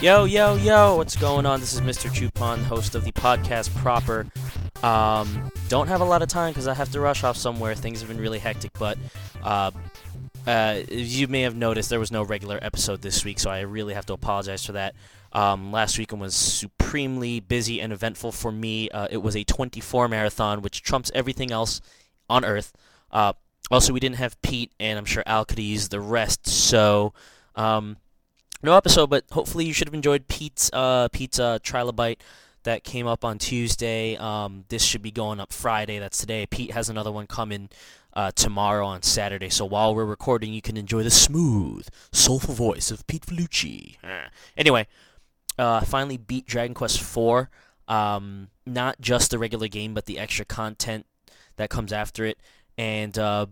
Yo, yo, yo, what's going on? This is Mr. Chupon, host of the podcast proper. Um, don't have a lot of time because I have to rush off somewhere. Things have been really hectic, but uh, uh, you may have noticed there was no regular episode this week, so I really have to apologize for that. Um, last weekend was supremely busy and eventful for me. Uh, it was a 24 marathon, which trumps everything else on Earth. Uh, also, we didn't have Pete, and I'm sure Al could use the rest, so um, no episode. But hopefully, you should have enjoyed Pete's uh, uh, Trilobite that came up on Tuesday. Um, this should be going up Friday. That's today. Pete has another one coming uh, tomorrow on Saturday. So while we're recording, you can enjoy the smooth, soulful voice of Pete Vellucci. Anyway, uh, finally beat Dragon Quest IV. Um, not just the regular game, but the extra content that comes after it. And uh,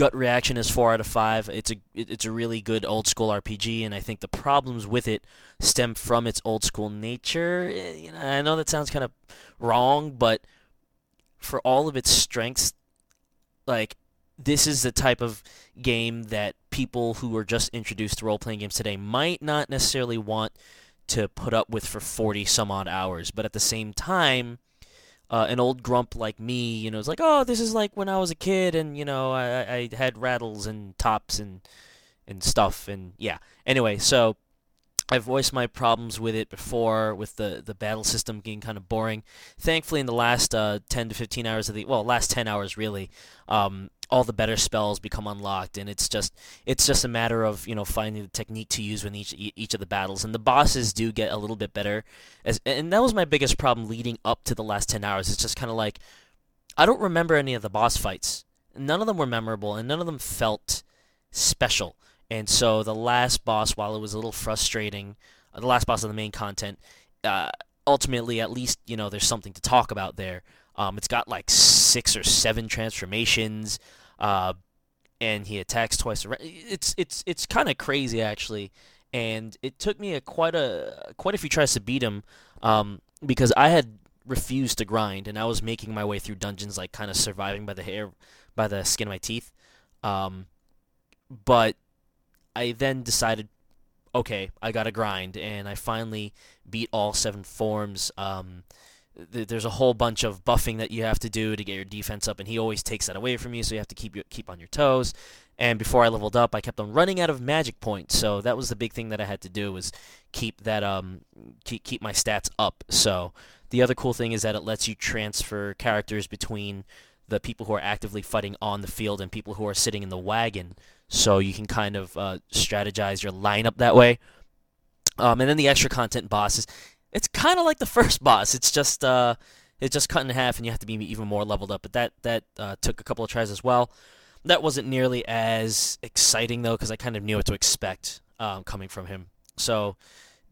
gut reaction is four out of five. It's a it's a really good old school RPG, and I think the problems with it stem from its old school nature. Eh, You know, I know that sounds kind of wrong, but for all of its strengths, like this is the type of game that people who are just introduced to role playing games today might not necessarily want to put up with for 40 some odd hours. But at the same time, uh, an old grump like me, you know, it's like, oh, this is like when I was a kid and, you know, I, I I had rattles and tops and, and stuff. And yeah. Anyway, so I've voiced my problems with it before, with the, the battle system getting kind of boring. Thankfully, in the last uh, 10 to 15 hours of the, well, last 10 hours really, um, all the better spells become unlocked, and it's just it's just a matter of you know finding the technique to use with each each of the battles, and the bosses do get a little bit better. As and that was my biggest problem leading up to the last 10 hours. It's just kind of like I don't remember any of the boss fights. None of them were memorable, and none of them felt special. And so the last boss, while it was a little frustrating, uh, the last boss of the main content, uh, ultimately, at least you know there's something to talk about there. Um, it's got like six or seven transformations, uh, and he attacks twice. ar- It's it's it's kind of crazy actually, and it took me a quite a quite a few tries to beat him, um, because I had refused to grind, and I was making my way through dungeons like kind of surviving by the hair, by the skin of my teeth. Um, but I then decided, okay, I gotta grind, and I finally beat all seven forms. Um, there's a whole bunch of buffing that you have to do to get your defense up, and he always takes that away from you, so you have to keep keep on your toes. And before I leveled up, I kept on running out of magic points, so that was the big thing that I had to do was keep that um keep keep my stats up. So the other cool thing is that it lets you transfer characters between the people who are actively fighting on the field and people who are sitting in the wagon, so you can kind of uh, strategize your lineup that way. Um, and then the extra content bosses, it's kind of like the first boss. It's just uh, it's just cut in half, and you have to be even more leveled up. But that that uh, took a couple of tries as well. That wasn't nearly as exciting though, because I kind of knew what to expect um, coming from him. So,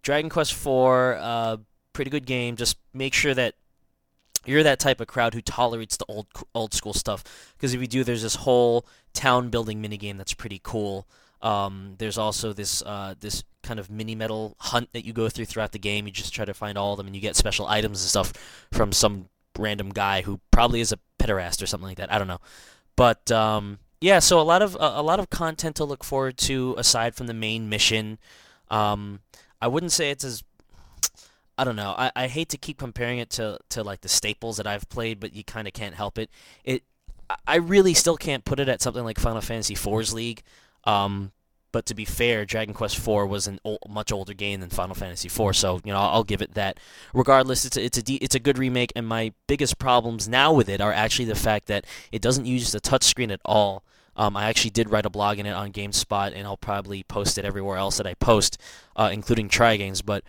Dragon Quest IV, uh, pretty good game. Just make sure that you're that type of crowd who tolerates the old old school stuff. Because if you do, there's this whole town building minigame that's pretty cool. Um, there's also this uh, this kind of mini medal hunt that you go through throughout the game. You just try to find all of them, and you get special items and stuff from some random guy who probably is a pederast or something like that. I don't know, but um, yeah. So a lot of a, a lot of content to look forward to aside from the main mission. Um, I wouldn't say it's as I don't know. I, I hate to keep comparing it to, to like the staples that I've played, but you kind of can't help it. It I- really still can't put it at something like Final Fantasy IV's League. Um, but to be fair, Dragon Quest IV was a much older game than Final Fantasy IV, so you know I'll, I'll give it that. Regardless, it's a, it's a de- it's a good remake, and my biggest problems now with it are actually the fact that it doesn't use the touchscreen at all. Um, I actually did write a blog in it on GameSpot, and I'll probably post it everywhere else that I post, uh, including Try Games. But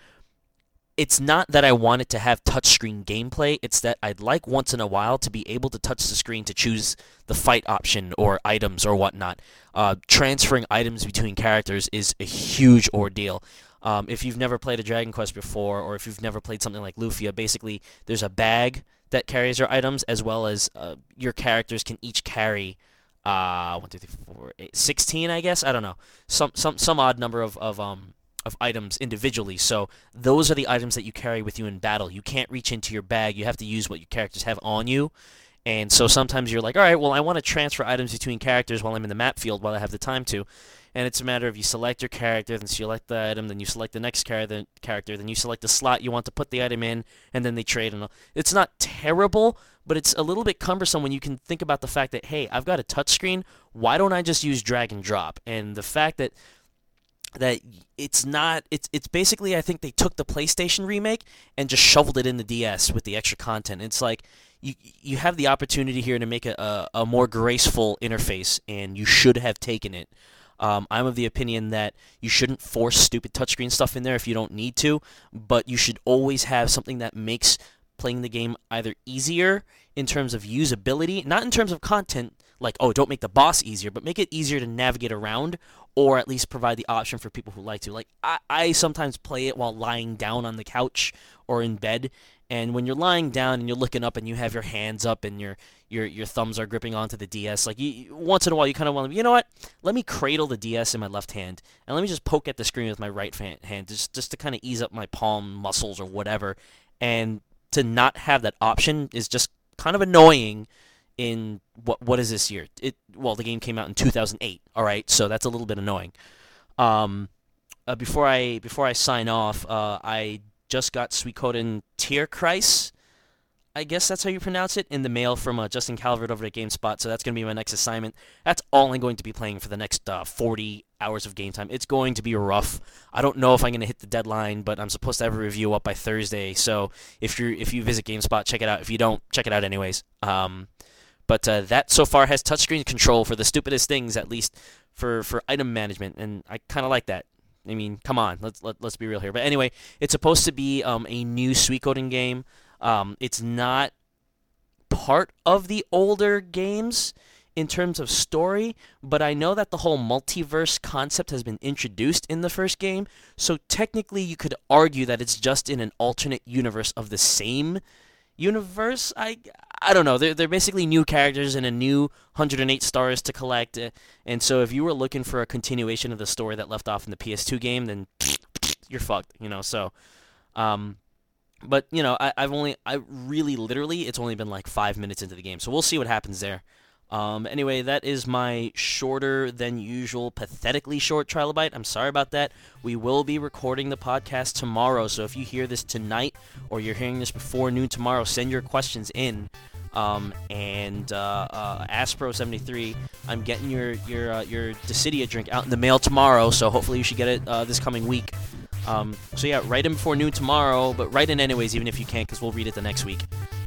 it's not that I want it to have touchscreen gameplay. It's that I'd like once in a while to be able to touch the screen to choose the fight option or items or whatnot. Uh, transferring items between characters is a huge ordeal. Um, if you've never played a Dragon Quest before, or if you've never played something like Lufia, basically there's a bag that carries your items, as well as uh, your characters can each carry uh, one, two, three, four, eight, 16, I guess. I don't know, some some some odd number of of um of items individually. So those are the items that you carry with you in battle. You can't reach into your bag. You have to use what your characters have on you. And so sometimes you're like, all right, well, I want to transfer items between characters while I'm in the map field while I have the time to. and it's a matter of you select your character, then select the item, then you select the next character, character, then you select the slot you want to put the item in, and then they trade. And it's not terrible, but it's a little bit cumbersome when you can think about the fact that hey, I've got a touchscreen. Why don't I just use drag and drop? And the fact that that it's not it's it's basically I think they took the PlayStation remake and just shoveled it in the DS with the extra content. It's like you you have the opportunity here to make a, a, a more graceful interface, and you should have taken it. Um, I'm of the opinion that you shouldn't force stupid touchscreen stuff in there if you don't need to, but you should always have something that makes playing the game either easier in terms of usability, not in terms of content, like, oh, don't make the boss easier, but make it easier to navigate around, or at least provide the option for people who like to. Like, I, I sometimes play it while lying down on the couch or in bed, and when you're lying down and you're looking up and you have your hands up and your your your thumbs are gripping onto the DS, like you, once in a while you kind of want to, you know what? Let me cradle the DS in my left hand and let me just poke at the screen with my right hand, just just to kind of ease up my palm muscles or whatever. And to not have that option is just kind of annoying. In what what is this year? It well, the game came out in 2008. All right, so that's a little bit annoying. Um, uh, before I before I sign off, uh, I just got Suikoden Tierkreis. I guess that's how you pronounce it, in the mail from uh, Justin Calvert over at GameSpot. So that's going to be my next assignment. That's all I'm going to be playing for the next uh, 40 hours of game time. It's going to be rough. I don't know if I'm going to hit the deadline, but I'm supposed to have a review up by Thursday. So if you if you visit GameSpot, check it out. If you don't, check it out anyways. Um, but uh, that so far has touchscreen control for the stupidest things, at least for for item management, and I kind of like that. I mean, come on, let's let, let's be real here. But anyway, it's supposed to be um, a new Suikoden game. Um, it's not part of the older games in terms of story, but I know that the whole multiverse concept has been introduced in the first game. So technically, you could argue that it's just in an alternate universe of the same universe. I I don't know. They're they're basically new characters and a new 108 stars to collect. Uh, and so if you were looking for a continuation of the story that left off in the PS2 game, then you're fucked. You know. So, um, but you know, I, I've only I really literally it's only been like five minutes into the game, so we'll see what happens there. Um, anyway, that is my shorter than usual, pathetically short trilobite. I'm sorry about that. We will be recording the podcast tomorrow, so if you hear this tonight or you're hearing this before noon tomorrow, send your questions in. Um, and uh, uh, Aspro73, I'm getting your your uh, your Dissidia drink out in the mail tomorrow, so hopefully you should get it uh, this coming week. Um, so yeah, write in before noon tomorrow, but write in anyways, even if you can't, because we'll read it the next week.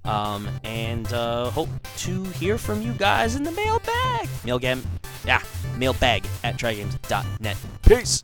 Um, and uh, hope to hear from you guys in the mailbag. Mailgam, yeah, mailbag at trygames.net. Peace.